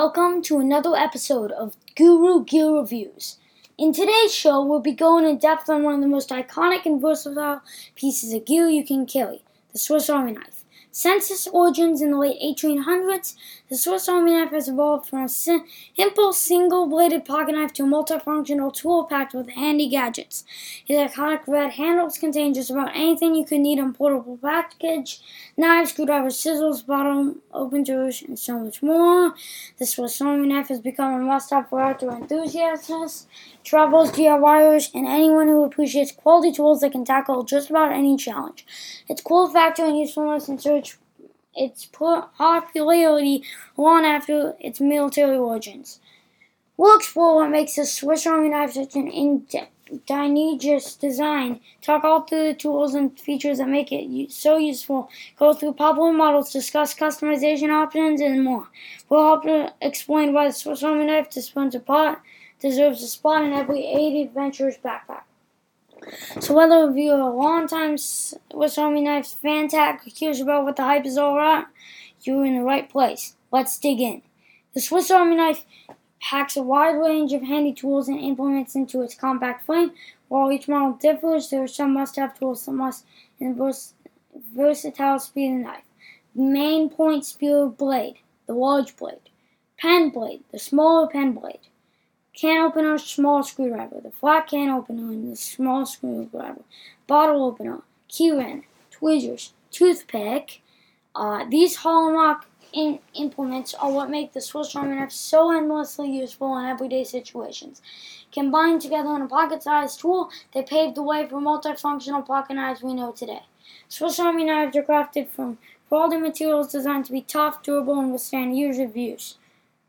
welcome to another episode of Guru Gear Reviews. In today's show, we'll be going in depth on one of the most iconic and versatile pieces of gear you can carry the Swiss Army knife. Its origins in the late 1800s, the Swiss Army knife has evolved from a simple single-bladed pocket knife to a multifunctional tool packed with handy gadgets. Its iconic red handles contain just about anything you could need in portable package, knives, screwdrivers, scissors, bottle openers, and so much more. The Swiss Army knife has become a must-have for outdoor enthusiasts, travelers, DIYers, and anyone who appreciates quality tools that can tackle just about any challenge. Its cool factor and usefulness in search its popularity long after its military origins. We'll explore what makes the Swiss Army knife such an ingenious design, talk all through the tools and features that make it so useful, go through popular models, discuss customization options, and more. We'll help to explain why the Swiss Army knife a spot, deserves a spot in every 8 adventurer's backpack. So whether you're a long-time Swiss Army Knives fan tag or curious about what the hype is all about, you're in the right place. Let's dig in. The Swiss Army Knife packs a wide range of handy tools and implements into its compact frame. While each model differs, there are some must-have tools that must in the versatile speed knife. Main point spear blade, the large blade. Pen blade, the smaller pen blade can opener, small screwdriver, the flat can opener, and the small screwdriver, bottle opener, key ring, tweezers, toothpick. Uh, these hallmark in implements are what make the Swiss Army knife so endlessly useful in everyday situations. Combined together in a pocket-sized tool, they paved the way for multifunctional pocket knives we know today. Swiss Army knives are crafted from quality materials designed to be tough, durable, and withstand years of use.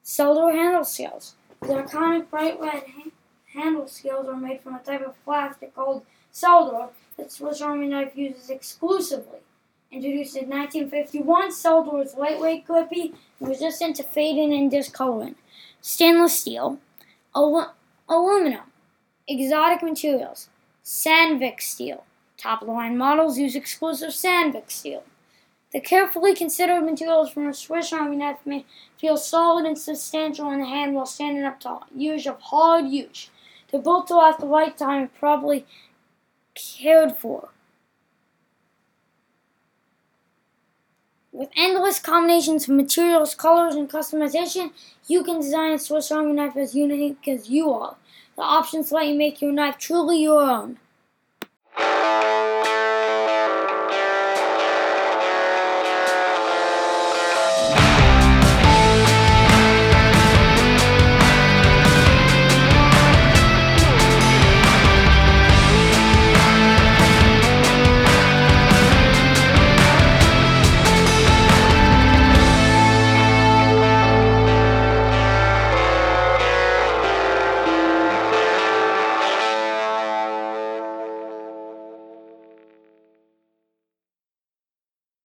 Solder handle scales. The iconic bright red ha handle scales are made from a type of plastic called Cellidor that Swiss Army knife uses exclusively. Introduced in 1951, Cellidor is lightweight, grippy, and resistant to fading and discoloring. Stainless steel, al aluminum, exotic materials, Sandvik steel. Top-of-the-line models use exclusive Sandvik steel. The carefully considered materials from a Swiss Army knife may feel solid and substantial in the hand while standing up tall. Years of hard use. They're built to last a lifetime and probably cared for. With endless combinations of materials, colors, and customization, you can design a Swiss Army knife as unique as you are. The options let you make your knife truly your own.